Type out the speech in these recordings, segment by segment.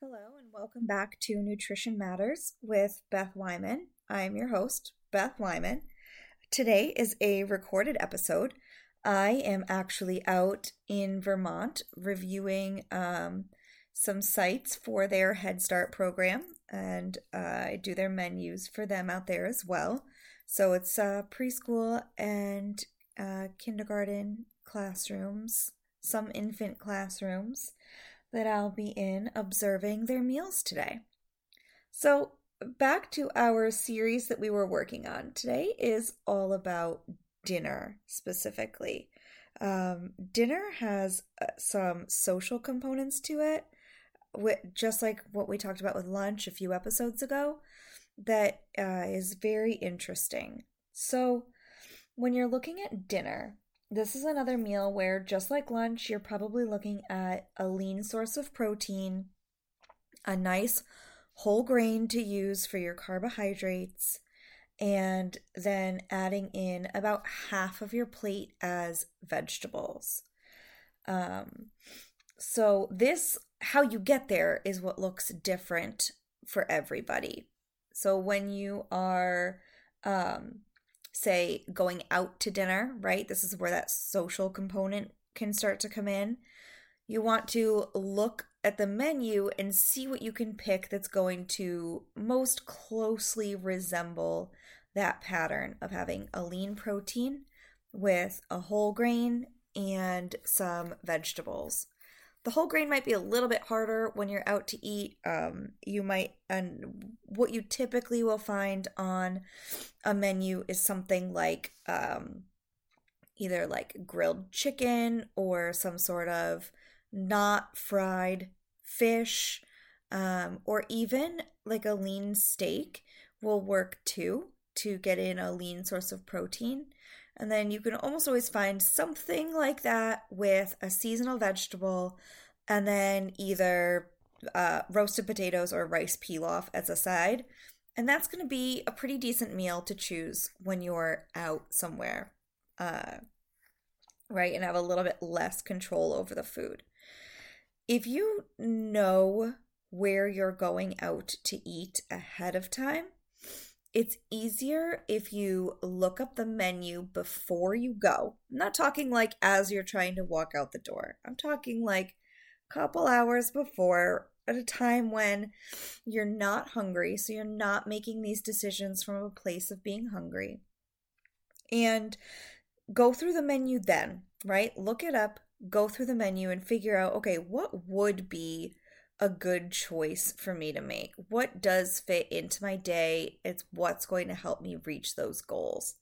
Hello, and welcome back to Nutrition Matters with Beth Wyman. I'm your host, Beth Wyman. Today is a recorded episode. I am actually out in Vermont reviewing um, some sites for their Head Start program, and uh, I do their menus for them out there as well. So it's uh, preschool and uh, kindergarten classrooms, some infant classrooms that I'll be in observing their meals today. So, back to our series that we were working on. Today is all about dinner specifically. Um, dinner has uh, some social components to it, just like what we talked about with lunch a few episodes ago, that uh, is very interesting. So, when you're looking at dinner, this is another meal where, just like lunch, you're probably looking at a lean source of protein, a nice whole grain to use for your carbohydrates, and then adding in about half of your plate as vegetables. Um, so, this, how you get there, is what looks different for everybody. So, when you are um, say going out to dinner, right? This is where that social component can start to come in. You want to look at the menu and see what you can pick that's going to most closely resemble that pattern of having a lean protein with a whole grain and some vegetables. The whole grain might be a little bit harder when you're out to eat. Um, you might, and what you typically will find on a menu is something like um, either like grilled chicken or some sort of not fried fish, um, or even like a lean steak will work too to get in a lean source of protein. And then you can almost always find something like that with a seasonal vegetable and then either uh, roasted potatoes or rice pilaf as a side. And that's going to be a pretty decent meal to choose when you're out somewhere, uh, right? And have a little bit less control over the food. If you know where you're going out to eat ahead of time, it's easier if you look up the menu before you go. I'm not talking like as you're trying to walk out the door. I'm talking like a couple hours before at a time when you're not hungry, so you're not making these decisions from a place of being hungry. And go through the menu then, right? Look it up, go through the menu and figure out okay, what would be a good choice for me to make? What does fit into my day? It's what's going to help me reach those goals.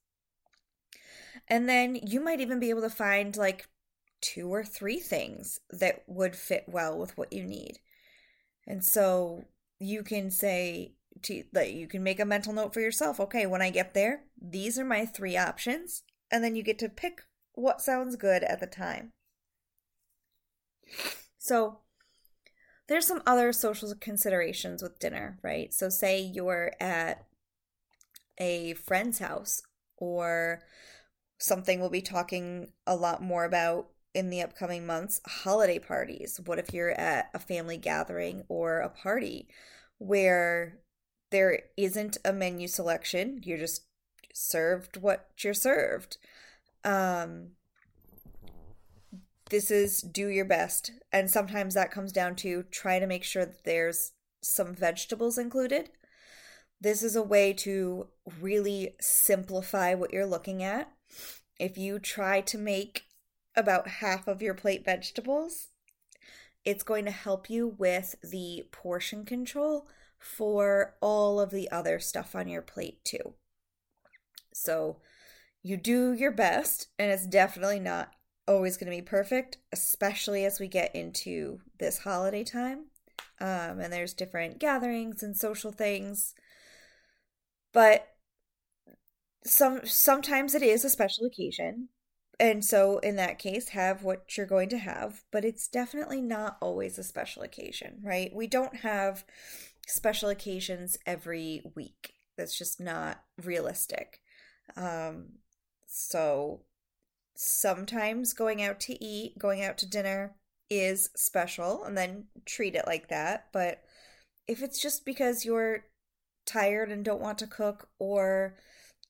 And then you might even be able to find like two or three things that would fit well with what you need. And so you can say to like you can make a mental note for yourself. Okay, when I get there, these are my three options, and then you get to pick what sounds good at the time. So there's some other social considerations with dinner, right? So, say you're at a friend's house or something we'll be talking a lot more about in the upcoming months holiday parties. What if you're at a family gathering or a party where there isn't a menu selection? You're just served what you're served. Um, this is do your best. And sometimes that comes down to try to make sure that there's some vegetables included. This is a way to really simplify what you're looking at. If you try to make about half of your plate vegetables, it's going to help you with the portion control for all of the other stuff on your plate, too. So you do your best, and it's definitely not always going to be perfect, especially as we get into this holiday time. Um, and there's different gatherings and social things. But some sometimes it is a special occasion. And so in that case, have what you're going to have, but it's definitely not always a special occasion, right? We don't have special occasions every week. That's just not realistic. Um, so sometimes going out to eat, going out to dinner is special and then treat it like that. But if it's just because you're tired and don't want to cook or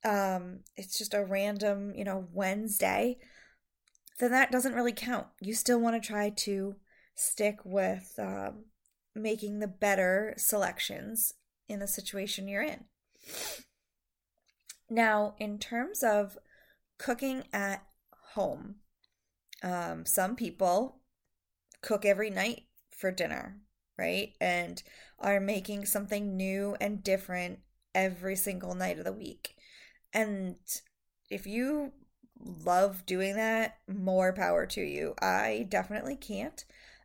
um, it's just a random, you know, Wednesday, then that doesn't really count. You still want to try to stick with um, making the better selections in the situation you're in. Now, in terms of cooking at home, um, some people cook every night for dinner, right? And are making something new and different every single night of the week. And if you love doing that, more power to you. I definitely can't.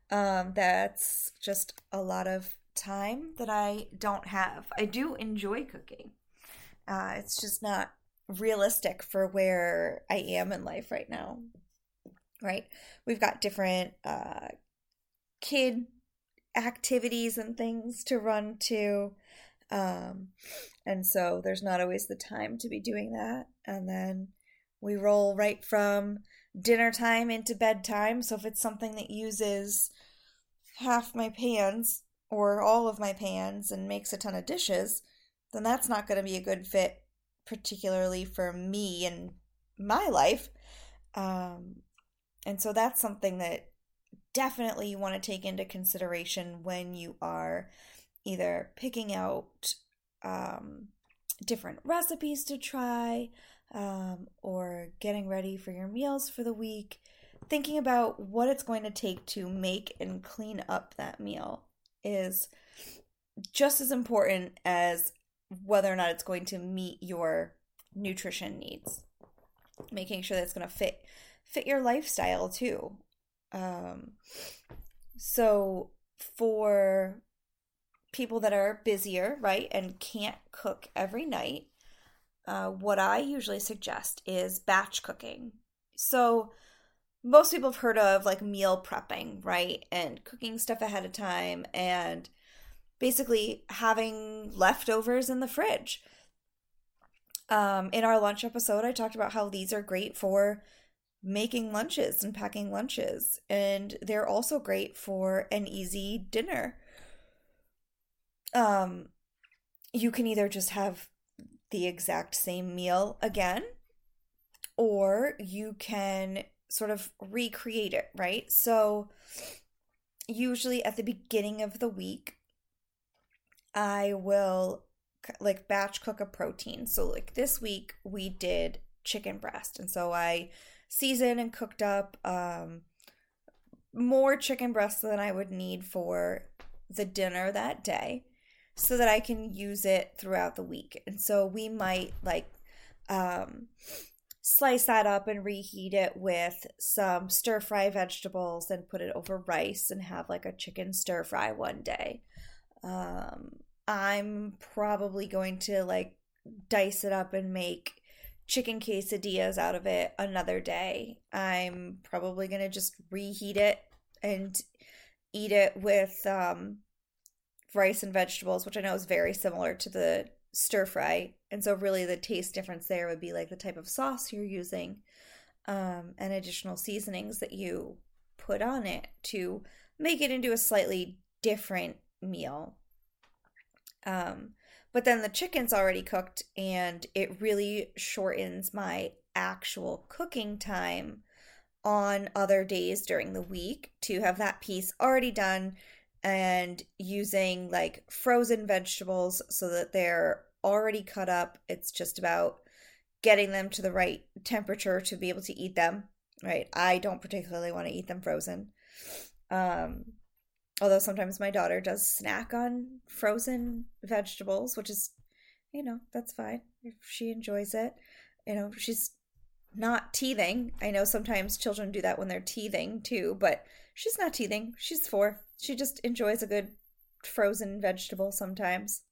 Um, that's just a lot of time that I don't have. I do enjoy cooking. Uh, it's just not realistic for where I am in life right now. Right? We've got different uh, kid activities and things to run to. Um, and so there's not always the time to be doing that. And then we roll right from dinner time into bedtime. So if it's something that uses half my pans or all of my pans and makes a ton of dishes, then that's not going to be a good fit, particularly for me and my life. Um, and so that's something that definitely you want to take into consideration when you are either picking out um, different recipes to try um, or getting ready for your meals for the week, thinking about what it's going to take to make and clean up that meal is just as important as whether or not it's going to meet your nutrition needs. Making sure that it's going to fit fit your lifestyle too. Um, so for people that are busier, right, and can't cook every night, uh, what I usually suggest is batch cooking. So, most people have heard of like meal prepping, right? And cooking stuff ahead of time and basically having leftovers in the fridge. Um, in our lunch episode, I talked about how these are great for making lunches and packing lunches, and they're also great for an easy dinner. Um, you can either just have the exact same meal again, or you can sort of recreate it, right? So, usually at the beginning of the week, I will like batch cook a protein. So, like this week, we did chicken breast, and so I seasoned and cooked up um, more chicken breast than I would need for the dinner that day so that I can use it throughout the week. And so we might like um, slice that up and reheat it with some stir fry vegetables and put it over rice and have like a chicken stir fry one day. Um, I'm probably going to like dice it up and make chicken quesadillas out of it another day. I'm probably going to just reheat it and eat it with um, rice and vegetables, which I know is very similar to the stir fry. And so, really, the taste difference there would be like the type of sauce you're using um, and additional seasonings that you put on it to make it into a slightly different meal. Um, but then the chicken's already cooked, and it really shortens my actual cooking time on other days during the week to have that piece already done and using like frozen vegetables so that they're already cut up. It's just about getting them to the right temperature to be able to eat them, right? I don't particularly want to eat them frozen. Um although sometimes my daughter does snack on frozen vegetables, which is you know, that's fine if she enjoys it. You know, she's not teething. I know sometimes children do that when they're teething too, but she's not teething. She's 4 she just enjoys a good frozen vegetable sometimes.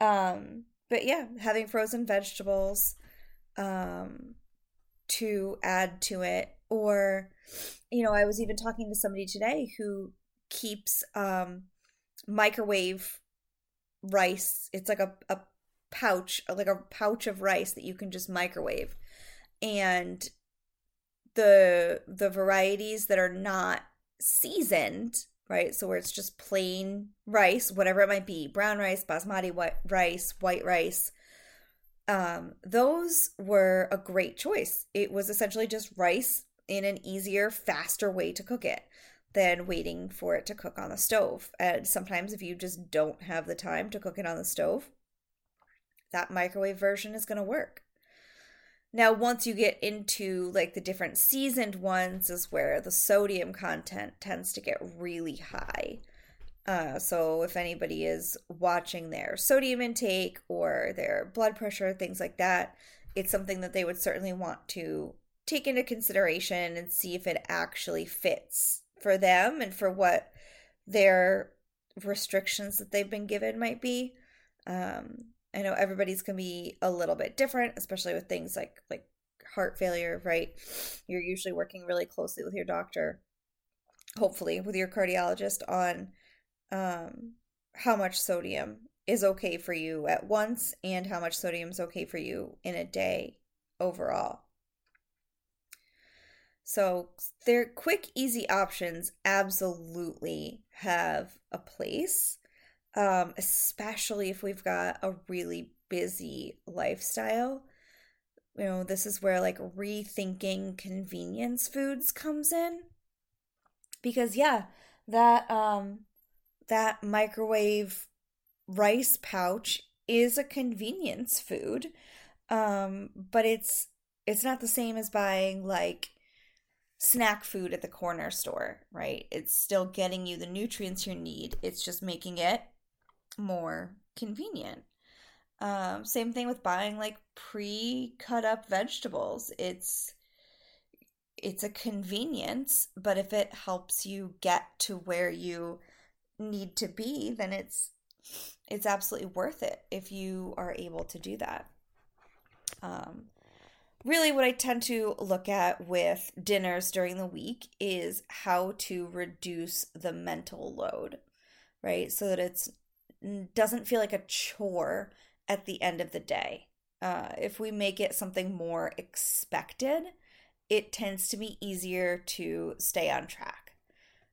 Um, but yeah, having frozen vegetables um, to add to it, or you know, I was even talking to somebody today who keeps um, microwave rice. It's like a, a pouch, like a pouch of rice that you can just microwave, and the the varieties that are not seasoned, right? So where it's just plain rice, whatever it might be, brown rice, basmati white rice, white rice. Um, those were a great choice. It was essentially just rice in an easier, faster way to cook it than waiting for it to cook on the stove. And sometimes if you just don't have the time to cook it on the stove, that microwave version is going to work. Now, once you get into like the different seasoned ones, is where the sodium content tends to get really high. Uh, so, if anybody is watching their sodium intake or their blood pressure, things like that, it's something that they would certainly want to take into consideration and see if it actually fits for them and for what their restrictions that they've been given might be. Um, I know everybody's can be a little bit different, especially with things like like heart failure, right? You're usually working really closely with your doctor, hopefully with your cardiologist on um, how much sodium is okay for you at once and how much sodium is okay for you in a day overall. So, their quick, easy options absolutely have a place um, especially if we've got a really busy lifestyle. You know, this is where like rethinking convenience foods comes in. Because yeah, that um that microwave rice pouch is a convenience food. Um, but it's it's not the same as buying like snack food at the corner store, right? It's still getting you the nutrients you need. It's just making it more convenient. Um, same thing with buying like pre-cut up vegetables. It's it's a convenience, but if it helps you get to where you need to be, then it's it's absolutely worth it if you are able to do that. Um, really, what I tend to look at with dinners during the week is how to reduce the mental load, right? So that it's doesn't feel like a chore at the end of the day. Uh, if we make it something more expected, it tends to be easier to stay on track.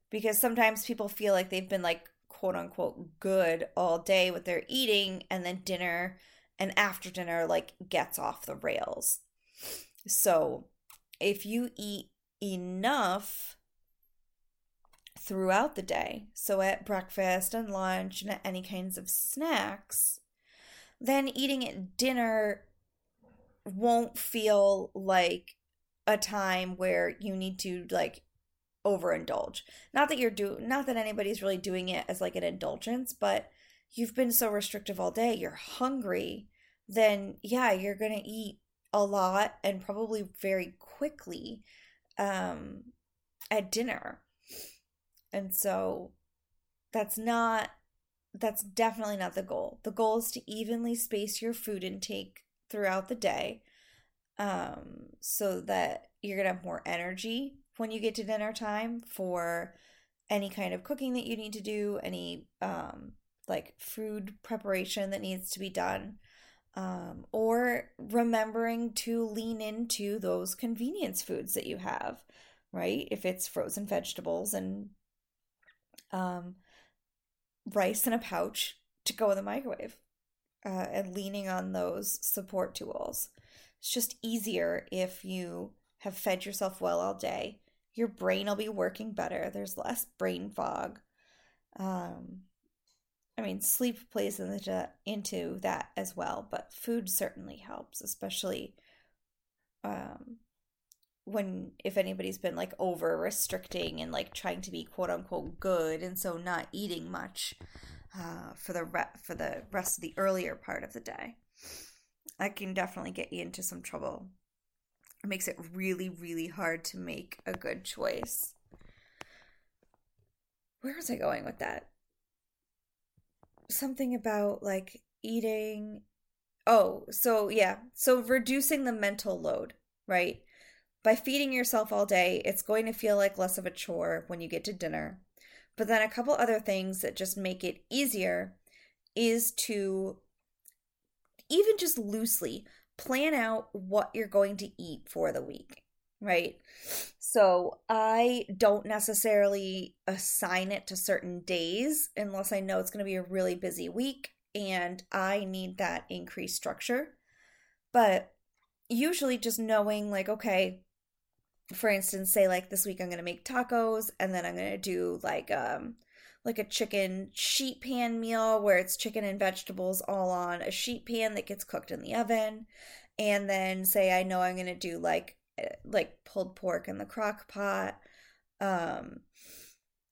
Because sometimes people feel like they've been like quote unquote good all day with their eating, and then dinner and after dinner like gets off the rails. So if you eat enough throughout the day, so at breakfast and lunch and at any kinds of snacks, then eating at dinner won't feel like a time where you need to like overindulge. Not that you're do not that anybody's really doing it as like an indulgence, but you've been so restrictive all day, you're hungry, then yeah, you're going to eat a lot and probably very quickly um at dinner. And so that's not that's definitely not the goal. The goal is to evenly space your food intake throughout the day um, so that you're going to have more energy when you get to dinner time for any kind of cooking that you need to do, any um, like food preparation that needs to be done, um, or remembering to lean into those convenience foods that you have, right? If it's frozen vegetables and um, rice in a pouch to go in the microwave uh, and leaning on those support tools. It's just easier if you have fed yourself well all day. Your brain will be working better. There's less brain fog. Um, I mean, sleep plays into, into that as well, but food certainly helps, especially um, when if anybody's been like over restricting and like trying to be quote unquote good and so not eating much uh, for the re- for the rest of the earlier part of the day that can definitely get you into some trouble. It makes it really really hard to make a good choice. Where was i going with that something about like eating oh so yeah so reducing the mental load right by feeding yourself all day, it's going to feel like less of a chore when you get to dinner. But then a couple other things that just make it easier is to even just loosely plan out what you're going to eat for the week. Right? So I don't necessarily assign it to certain days unless I know it's going to be a really busy week and I need that increased structure. But usually just knowing, like, okay, for instance, say like this week I'm going to make tacos and then I'm going to do like, um, like a chicken sheet pan meal where it's chicken and vegetables all on a sheet pan that gets cooked in the oven and then say I know I'm going to do like like pulled pork in the crock pot. Um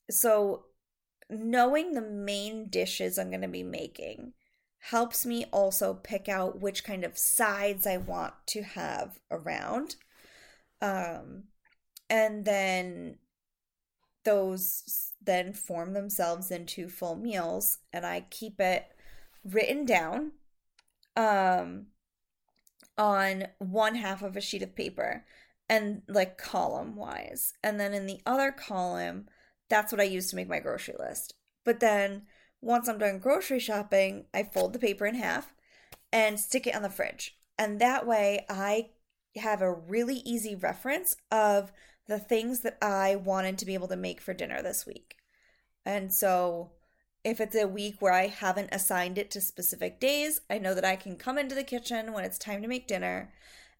so knowing the main dishes I'm going to be making helps me also pick out which kind of sides I want to have around. Um and then those then form themselves into full meals and I keep it written down. Um on one half of a sheet of paper and like column wise. And then in the other column, that's what I use to make my grocery list. But then once I'm done grocery shopping, I fold the paper in half and stick it on the fridge. And that way I have a really easy reference of the things that I wanted to be able to make for dinner this week. And so if it's a week where I haven't assigned it to specific days, I know that I can come into the kitchen when it's time to make dinner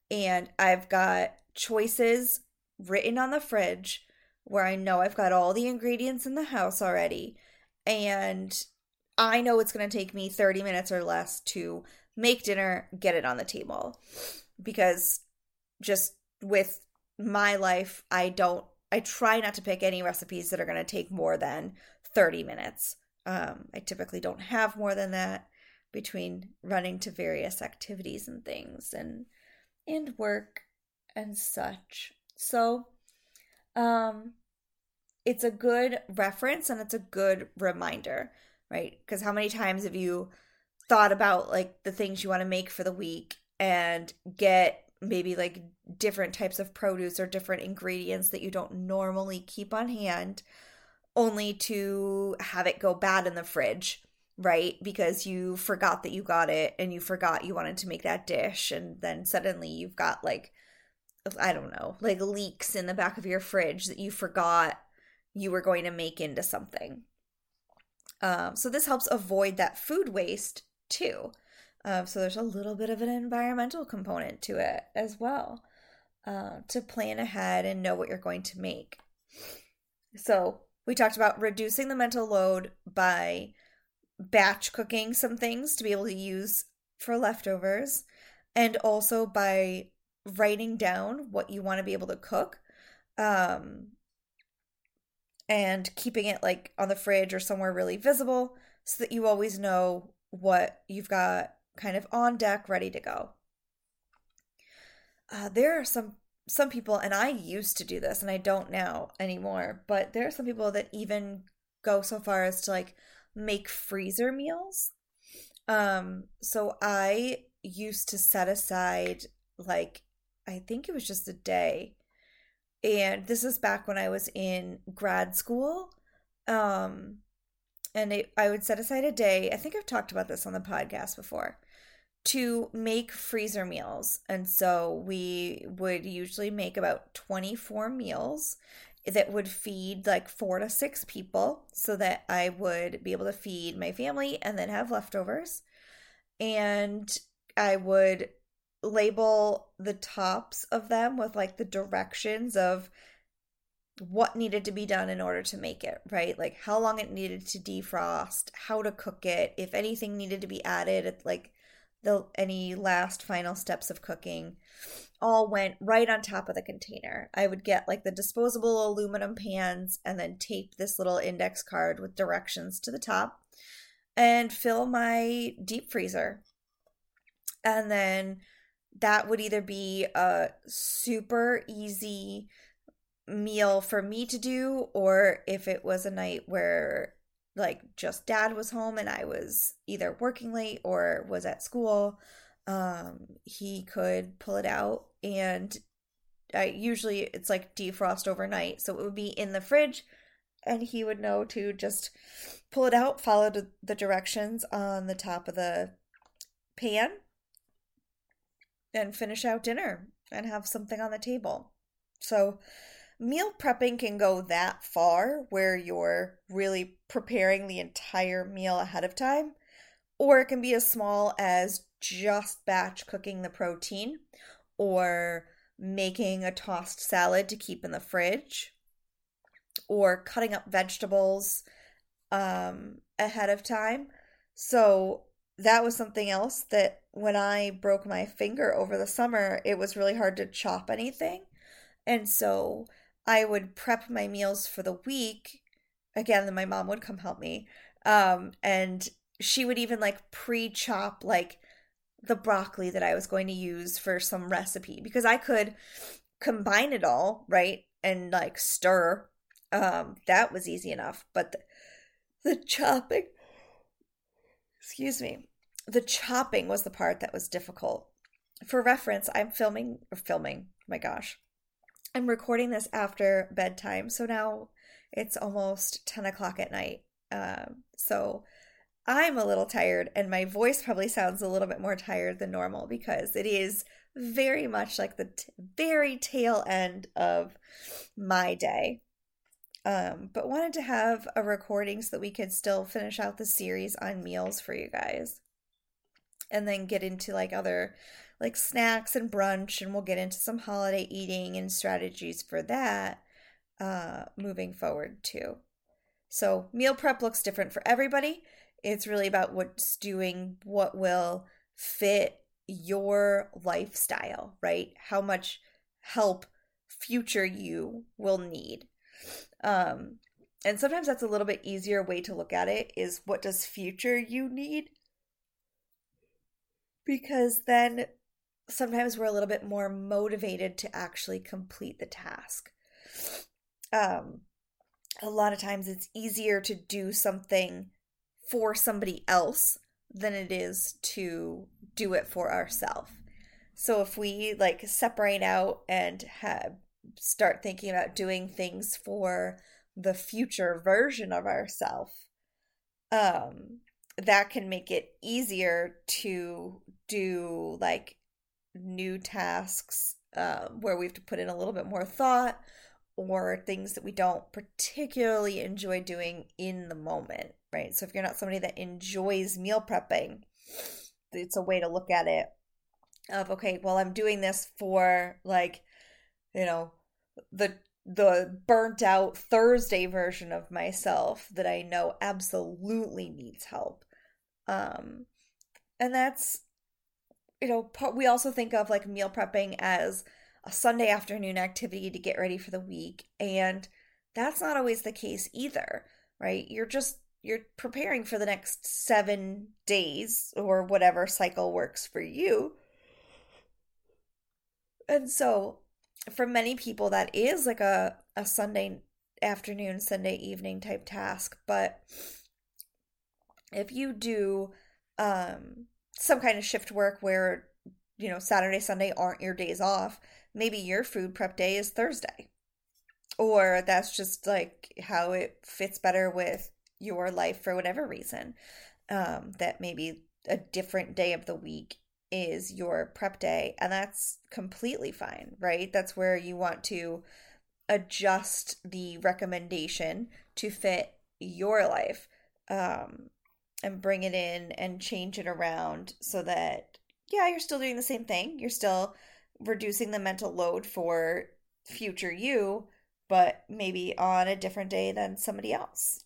and I've got choices written on the fridge where I know I've got all the ingredients in the house already and I know it's going to take me 30 minutes or less to make dinner, get it on the table. Because just with my life, I don't, I try not to pick any recipes that are going to take more than 30 minutes. Um, I typically don't have more than that between running to various activities and things and and work and such. So um it's a good reference and it's a good reminder, right? Because how many times have you thought about like the things you want to make for the week and get maybe like different types of produce or different ingredients that you don't normally keep on hand only to have it go bad in the fridge right? Because you forgot that you got it and you forgot you wanted to make that dish and then suddenly you've got like i don't know like leeks in the back of your fridge that you forgot you were going to make into something. Um, so this helps avoid that food waste too. Uh, so there's a little bit of an environmental component to it as well uh, to plan ahead and know what you're going to make. So we talked about reducing the mental load by batch cooking some things to be able to use for leftovers and also by writing down what you want to be able to cook um and keeping it like on the fridge or somewhere really visible so that you always know what you've got kind of on deck ready to go. Uh, there are some some people, and I used to do this and I don't now anymore, but there are some people that even go so far as to like make freezer meals. Um, so I used to set aside like I think it was just a day. And this is back when I was in grad school. Um and it, I would set aside a day. I think I've talked about this on the podcast before to make freezer meals. And so we would usually make about 24 meals that would feed like four to six people so that I would be able to feed my family and then have leftovers. And I would label the tops of them with like the directions of what needed to be done in order to make it, right? Like how long it needed to defrost, how to cook it, if anything needed to be added, like the any last final steps of cooking all went right on top of the container. I would get like the disposable aluminum pans and then tape this little index card with directions to the top and fill my deep freezer. And then that would either be a super easy meal for me to do or if it was a night where like just dad was home and I was either working late or was at school, um, he could pull it out and I usually it's like defrost overnight, so it would be in the fridge and he would know to just pull it out, follow the directions on the top of the pan and finish out dinner and have something on the table. So, meal prepping can go that far where you're really preparing the entire meal ahead of time, or it can be as small as just batch cooking the protein or making a tossed salad to keep in the fridge or cutting up vegetables um, ahead of time. So that was something else that when I broke my finger over the summer, it was really hard to chop anything. And so I would prep my meals for the week. Again, then my mom would come help me. Um, and she would even like pre chop like the broccoli that I was going to use for some recipe because I could combine it all, right? And like stir. Um, that was easy enough. But the, the chopping, excuse me, the chopping was the part that was difficult. For reference, I'm filming, filming, my gosh. I'm recording this after bedtime. So now it's almost 10 o'clock at night. Um, so I'm a little tired, and my voice probably sounds a little bit more tired than normal because it is very much like the t- very tail end of my day. Um, but wanted to have a recording so that we could still finish out the series on meals for you guys. And then get into like other like snacks and brunch, and we'll get into some holiday eating and strategies for that uh, moving forward too. So, meal prep looks different for everybody. It's really about what's doing what will fit your lifestyle, right? How much help future you will need. Um, and sometimes that's a little bit easier way to look at it is what does future you need? Because then sometimes we're a little bit more motivated to actually complete the task. Um, a lot of times it's easier to do something for somebody else than it is to do it for ourselves. So if we like separate out and have start thinking about doing things for the future version of ourselves, um, that can make it easier to do like new tasks uh, where we have to put in a little bit more thought or things that we don't particularly enjoy doing in the moment, right? So if you're not somebody that enjoys meal prepping, it's a way to look at it of okay, well I'm doing this for like you know the the burnt out Thursday version of myself that I know absolutely needs help. Um and that's you know, we also think of like meal prepping as a Sunday afternoon activity to get ready for the week. And that's not always the case either, right? You're just you're preparing for the next 7 days or whatever cycle works for you. And so for many people that is like a a Sunday afternoon, Sunday evening type task, but if you do um some kind of shift work where you know Saturday, Sunday aren't your days off, maybe your food prep day is Thursday. Or that's just like how it fits better with your life for whatever reason. Um, that maybe a different day of the week is your prep day, and that's completely fine, right? That's where you want to adjust the recommendation to fit your life um, and bring it in and change it around so that, yeah, you're still doing the same thing. You're still reducing the mental load for future you, but maybe on a different day than somebody else.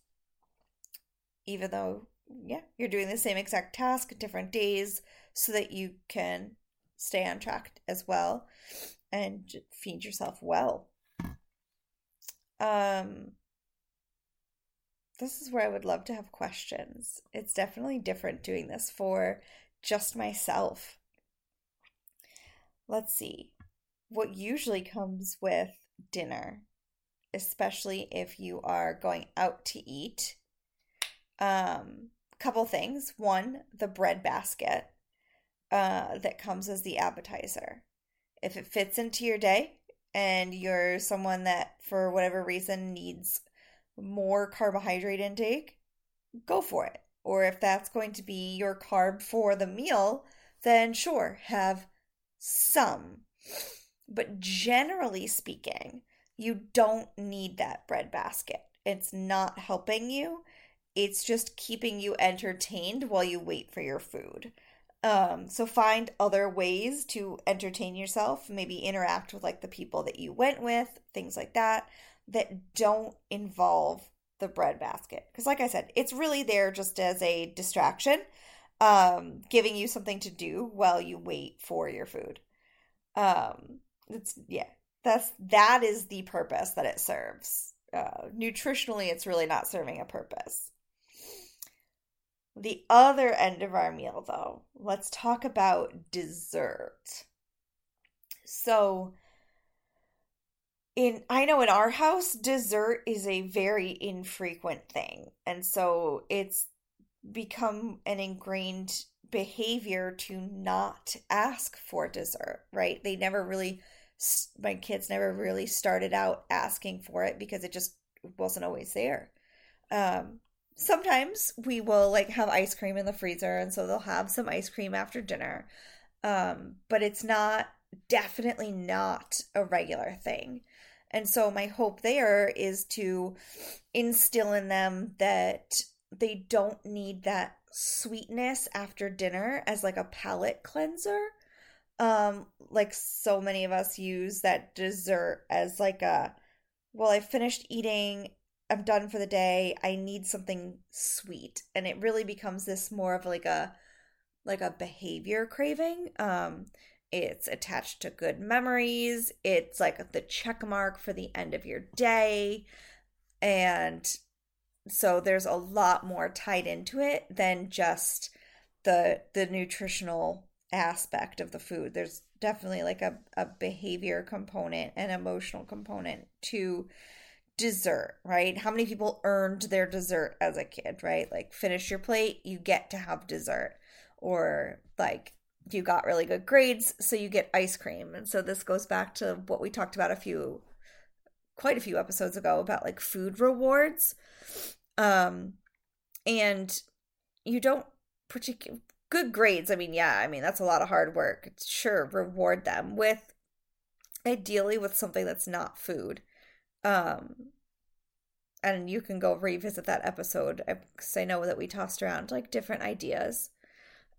Even though, yeah, you're doing the same exact task, different days, so that you can stay on track as well and feed yourself well. Um, this is where I would love to have questions. It's definitely different doing this for just myself let's see, what usually comes with dinner, especially if you are going out to eat. Um, couple things. One, the bread basket uh, that comes as the appetizer. If it fits into your day and you're someone that, for whatever reason, needs more carbohydrate intake, go for it. Or if that's going to be your carb for the meal, then sure, have some. But generally speaking, you don't need that bread basket. It's not helping you. It's just keeping you entertained while you wait for your food. Um, so find other ways to entertain yourself, maybe interact with like the people that you went with, things like that, that don't involve the bread basket. Because, like I said, it's really there just as a distraction, um, giving you something to do while you wait for your food. Um, it's yeah, that's that is the purpose that it serves. Uh, nutritionally, it's really not serving a purpose. The other end of our meal, though, let's talk about dessert. So, in I know in our house, dessert is a very infrequent thing, and so it's become an ingrained behavior to not ask for dessert. Right? They never really, my kids never really started out asking for it because it just wasn't always there. Um, sometimes we will like have ice cream in the freezer and so they'll have some ice cream after dinner um but it's not definitely not a regular thing and so my hope there is to instill in them that they don't need that sweetness after dinner as like a palate cleanser um like so many of us use that dessert as like a well i finished eating I'm done for the day. I need something sweet. And it really becomes this more of like a like a behavior craving. Um it's attached to good memories. It's like the check mark for the end of your day. And so there's a lot more tied into it than just the the nutritional aspect of the food. There's definitely like a, a behavior component and emotional component to dessert, right? How many people earned their dessert as a kid, right? Like finish your plate, you get to have dessert. Or like you got really good grades, so you get ice cream. And so this goes back to what we talked about a few quite a few episodes ago about like food rewards. Um and you don't particular good grades. I mean, yeah, I mean that's a lot of hard work. Sure, reward them with ideally with something that's not food um, and you can go revisit that episode because I know that we tossed around like different ideas.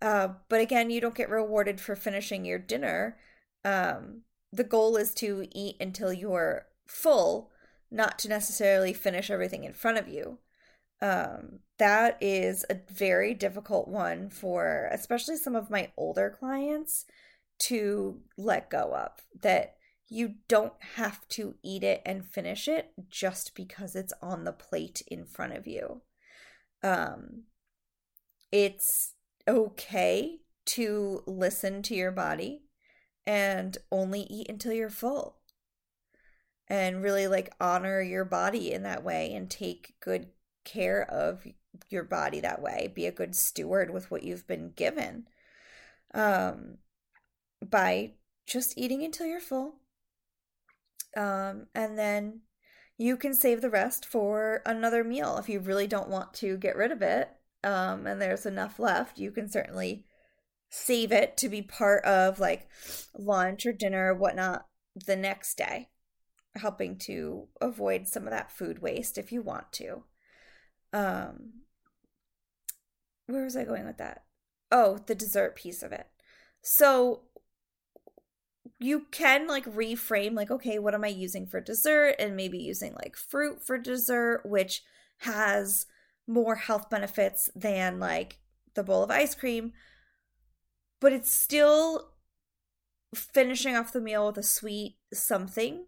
Uh, but again, you don't get rewarded for finishing your dinner. Um, the goal is to eat until you're full, not to necessarily finish everything in front of you. Um, that is a very difficult one for especially some of my older clients to let go of. That you don't have to eat it and finish it just because it's on the plate in front of you. Um, it's okay to listen to your body and only eat until you're full. And really like honor your body in that way and take good care of your body that way. Be a good steward with what you've been given. Um by just eating until you're full um, and then you can save the rest for another meal if you really don't want to get rid of it. Um, and there's enough left, you can certainly save it to be part of like lunch or dinner or whatnot the next day, helping to avoid some of that food waste if you want to. Um, where was I going with that? Oh, the dessert piece of it. So you can like reframe like okay what am i using for dessert and maybe using like fruit for dessert which has more health benefits than like the bowl of ice cream but it's still finishing off the meal with a sweet something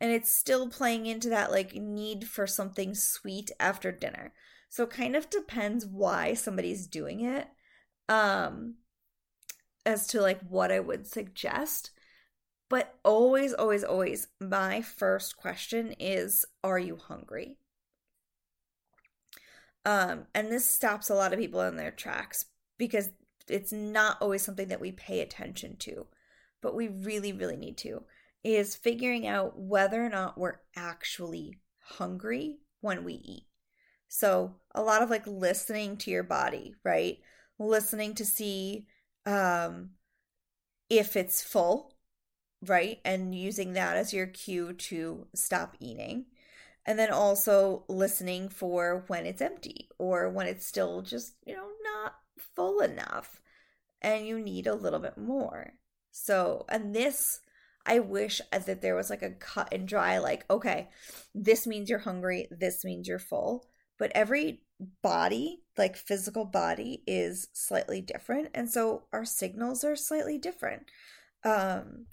and it's still playing into that like need for something sweet after dinner so it kind of depends why somebody's doing it um as to like what i would suggest but always, always, always, my first question is Are you hungry? Um, and this stops a lot of people in their tracks because it's not always something that we pay attention to, but we really, really need to. Is figuring out whether or not we're actually hungry when we eat. So, a lot of like listening to your body, right? Listening to see um, if it's full right? And using that as your cue to stop eating. And then also listening for when it's empty or when it's still just, you know, not full enough and you need a little bit more. So, and this, I wish that there was like a cut and dry, like, okay, this means you're hungry, this means you're full. But every body, like physical body, is slightly different. And so our signals are slightly different. Um,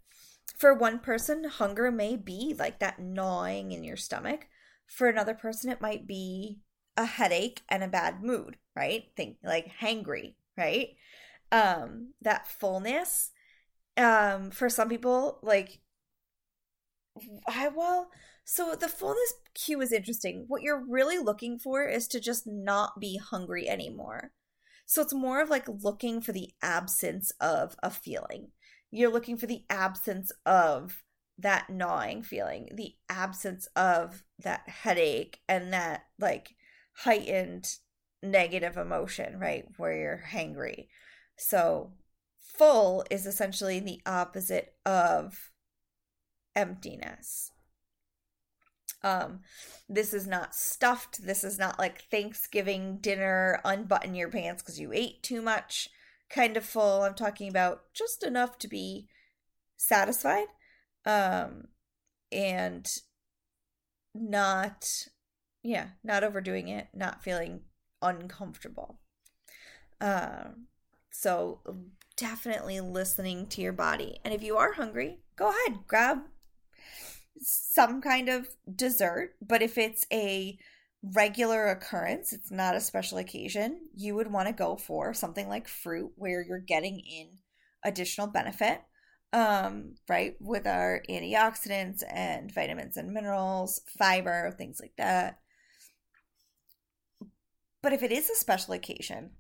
for one person, hunger may be like that gnawing in your stomach. For another person, it might be a headache and a bad mood, right? Think like hangry, right? Um, that fullness. Um, for some people, like I well, so the fullness cue is interesting. What you're really looking for is to just not be hungry anymore. So it's more of like looking for the absence of a feeling you're looking for the absence of that gnawing feeling, the absence of that headache and that like heightened negative emotion, right? Where you're hangry. So, full is essentially the opposite of emptiness. Um, this is not stuffed. This is not like Thanksgiving dinner, unbutton your pants because you ate too much kind of full. I'm talking about just enough to be satisfied um and not yeah, not overdoing it, not feeling uncomfortable. Um so definitely listening to your body. And if you are hungry, go ahead, grab some kind of dessert, but if it's a regular occurrence, it's not a special occasion, you would want to go for something like fruit where you're getting in additional benefit, um, right? With our antioxidants and vitamins and minerals, fiber, things like that. But if it is a special occasion,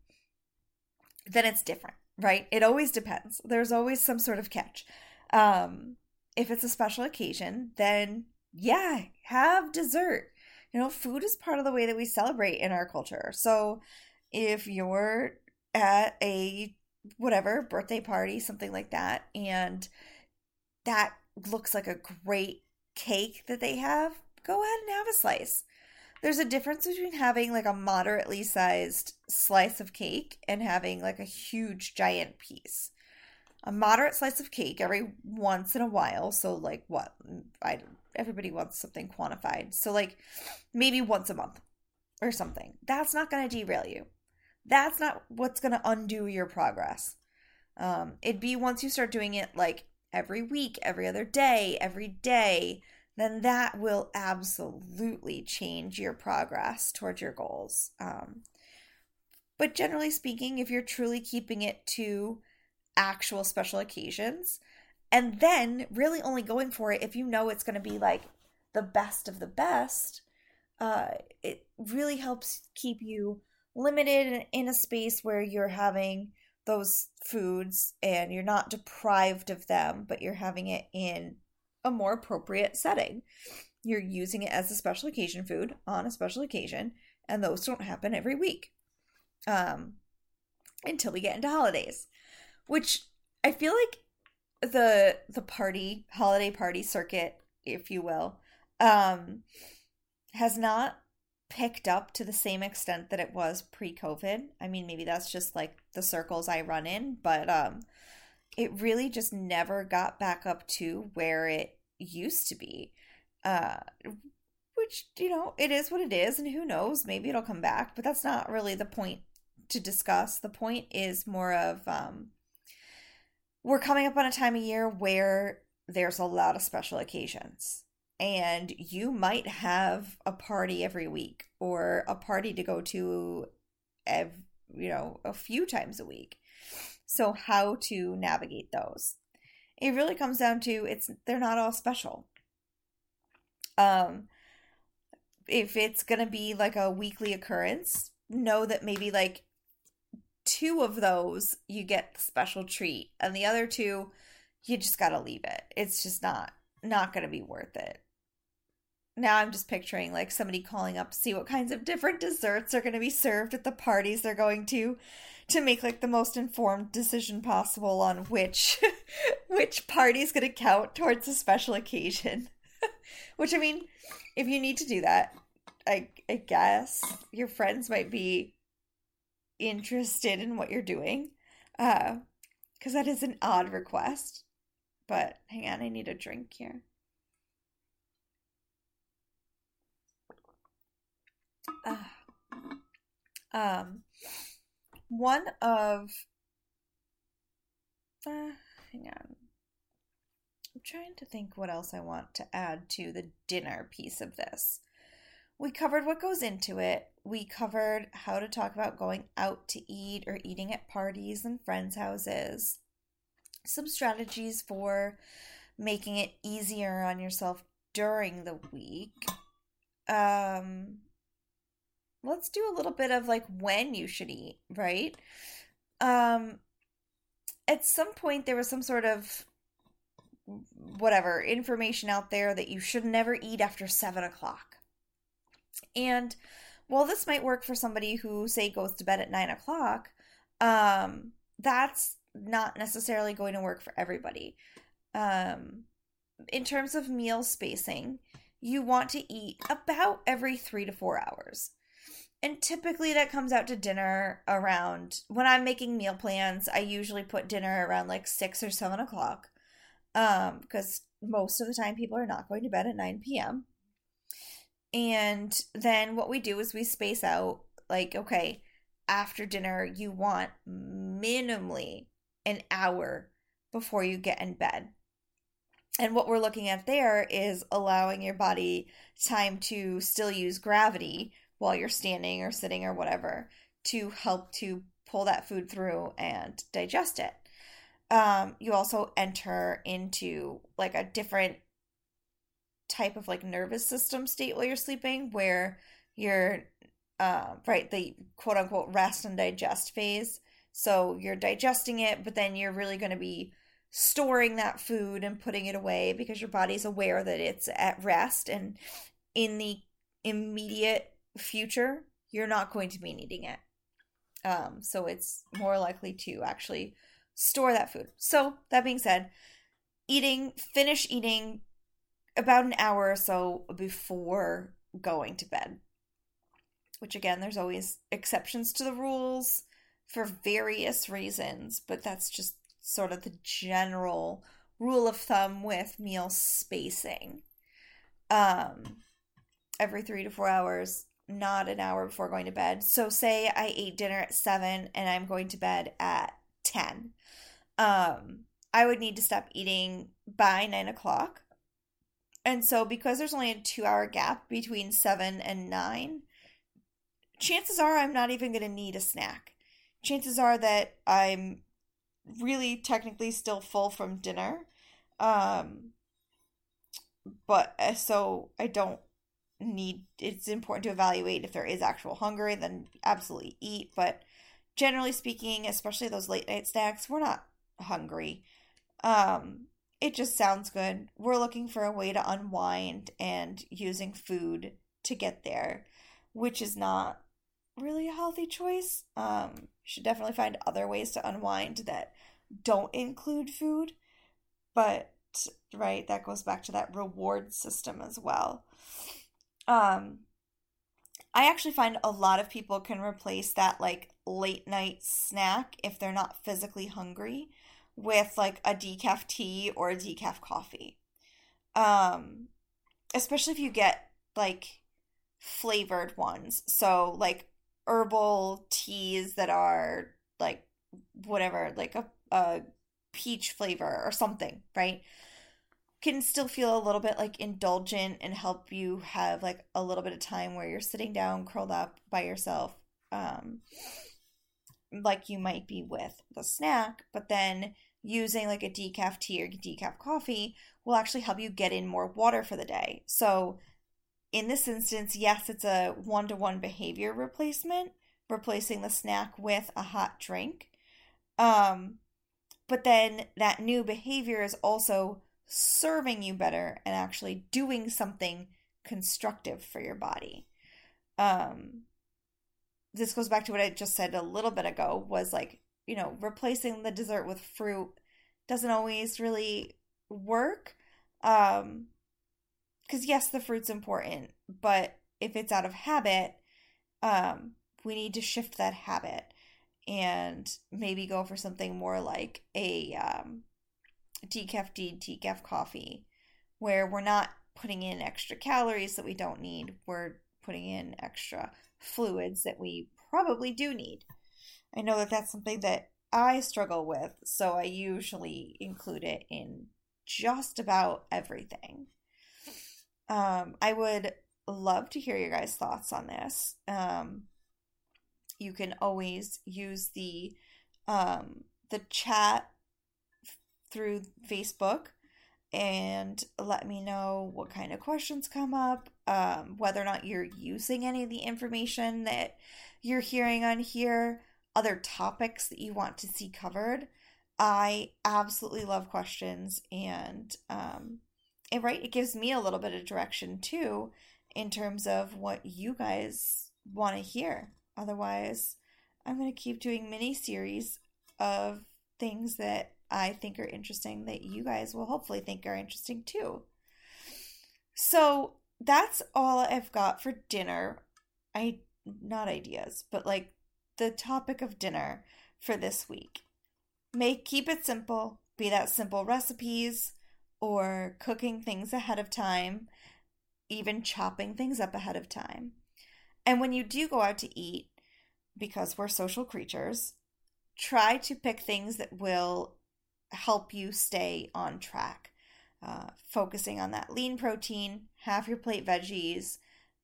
then it's different, right? It always depends. There's always some sort of catch. Um, if it's a special occasion, then yeah, have dessert you know, food is part of the way that we celebrate in our culture. So if you're at a whatever birthday party, something like that, and that looks like a great cake that they have, go ahead and have a slice. There's a difference between having like a moderately sized slice of cake and having like a huge giant piece. A moderate slice of cake every once in a while, so like what mm, I everybody wants something quantified. So like maybe once a month or something. That's not going to derail you. That's not what's going to undo your progress. Um, it'd be once you start doing it like every week, every other day, every day, then that will absolutely change your progress towards your goals. Um, but generally speaking, if you're truly keeping it to actual special occasions, and then really only going for it if you know it's going to be like the best of the best uh, it really helps keep you limited in a space where you're having those foods and you're not deprived of them but you're having it in a more appropriate setting. You're using it as a special occasion food on a special occasion and those don't happen every week um until we get into holidays which i feel like the the party holiday party circuit if you will um has not picked up to the same extent that it was pre-covid. I mean maybe that's just like the circles i run in but um it really just never got back up to where it used to be uh which you know it is what it is and who knows maybe it'll come back but that's not really the point to discuss. The point is more of um we're coming up on a time of year where there's a lot of special occasions and you might have a party every week or a party to go to you know a few times a week. So how to navigate those? It really comes down to it's they're not all special. Um if it's going to be like a weekly occurrence know that maybe like two of those you get the special treat and the other two you just got to leave it. It's just not not going to be worth it now I'm just picturing like somebody calling up to see what kinds of different desserts are going to be served at the parties they're going to to make like the most informed decision possible on which which party is going to count towards a special occasion. which I mean, if you need to do that, I I guess your friends might be interested in what you're doing. Uh cuz that is an odd request. But hang on, I need a drink here. Uh, um, one of uh, hang on. I'm trying to think what else I want to add to the dinner piece of this. We covered what goes into it. We covered how to talk about going out to eat or eating at parties and friends' houses. Some strategies for making it easier on yourself during the week. Um, let's do a little bit of like when you should eat, right? Um at some point there was some sort of whatever information out there that you should never eat after seven o'clock. And while this might work for somebody who say goes to bed at nine o'clock, um, that's not necessarily going to work for everybody. Um, in terms of meal spacing, you want to eat about every three to four hours and typically that comes out to dinner around when i'm making meal plans i usually put dinner around like six or seven o'clock um because most of the time people are not going to bed at 9 p.m and then what we do is we space out like okay after dinner you want minimally an hour before you get in bed. And what we're looking at there is allowing your body time to still use gravity while you're standing or sitting or whatever to help to pull that food through and digest it. Um, you also enter into like a different type of like nervous system state while you're sleeping where you're uh, right the quote unquote rest and digest phase so you're digesting it but then you're really going to be storing that food and putting it away because your body's aware that it's at rest and in the immediate future, you're not going to be needing it. Um, so it's more likely to actually store that food. So, that being said, eating, finish eating about an hour or so before going to bed. Which, again, there's always exceptions to the rules for various reasons, but that's just sort of the general rule of thumb with meal spacing. Um, every three to four hours, not an hour before going to bed. So say I ate dinner at 7 and I'm going to bed at 10. Um, I would need to stop eating by 9 o'clock. And so because there's only a two hour gap between 7 and 9, chances are I'm not even going to need a snack. Chances are that I'm really technically still full from dinner. Um, but uh, so I don't need it's important to evaluate if there is actual hunger then absolutely eat. But generally speaking especially those late night snacks we're not hungry. Um it just sounds good. We're looking for a way to unwind and using food to get there which is not really a healthy choice. Um should definitely find other ways to unwind that don't include food. But right that goes back to that reward system as well um, I actually find a lot of people can replace that like late night snack if they're not physically hungry with like a decaf tea or a decaf coffee. Um, especially if you get like flavored ones. So like herbal teas that are like whatever, like a, a peach flavor or something, right? Can still feel a little bit like indulgent and help you have like a little bit of time where you're sitting down curled up by yourself um like you might be with the snack but then using like a decaf tea or decaf coffee will actually help you get in more water for the day. So in this instance yes it's a one-to-one behavior replacement replacing the snack with a hot drink. Um but then that new behavior is also serving you better and actually doing something constructive for your body. Um, this goes back to what I just said a little bit ago was like, you know, replacing the dessert with fruit doesn't always really work. Um, because yes, the fruit's important, but if it's out of habit, um, we need to shift that habit and maybe go for something more like a um, decaf tea, decaf coffee, where we're not putting in extra calories that we don't need. We're putting in extra fluids that we probably do need. I know that that's something that I struggle with, so I usually include it in just about everything. Um, I would love to hear your guys' thoughts on this. Um, you can always use the um, the chat through Facebook and let me know what kind of questions come up, um, whether or not you're using any of the information that you're hearing on here, other topics that you want to see covered. I absolutely love questions, and um, and right, it gives me a little bit of direction too in terms of what you guys want to hear. Otherwise, I'm going to keep doing mini series of things that I think are interesting that you guys will hopefully think are interesting too. So that's all I've got for dinner. I not ideas, but like the topic of dinner for this week. Make keep it simple, be that simple recipes or cooking things ahead of time, even chopping things up ahead of time. And when you do go out to eat, because we're social creatures, try to pick things that will help you stay on track. Uh, focusing on that lean protein, half your plate veggies,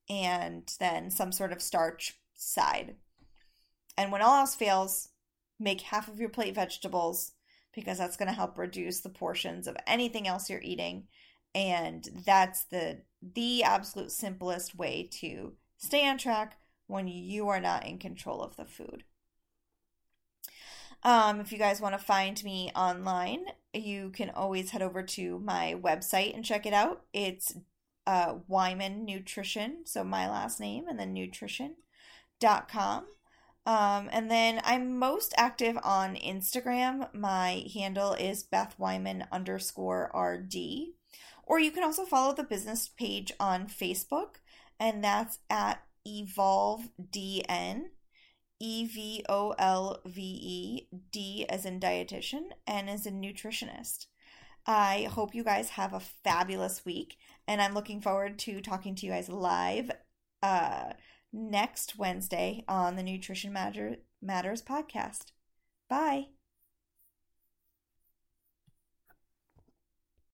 and then some sort of starch side. And when all else fails, make half of your plate vegetables because that's going to help reduce the portions of anything else you're eating. And that's the the absolute simplest way to stay on track when you are not in control of the food. Um, if you guys want to find me online, you can always head over to my website and check it out. It's uh, Wyman Nutrition, so my last name and then nutrition.com. Um, and then I'm most active on Instagram. My handle is Beth Wyman underscore RD. Or you can also follow the business page on Facebook, and that's at Evolve DN. E V O L V E, D as in dietitian, N as in nutritionist. I hope you guys have a fabulous week, and I'm looking forward to talking to you guys live uh, next Wednesday on the Nutrition Matter- Matters podcast. Bye.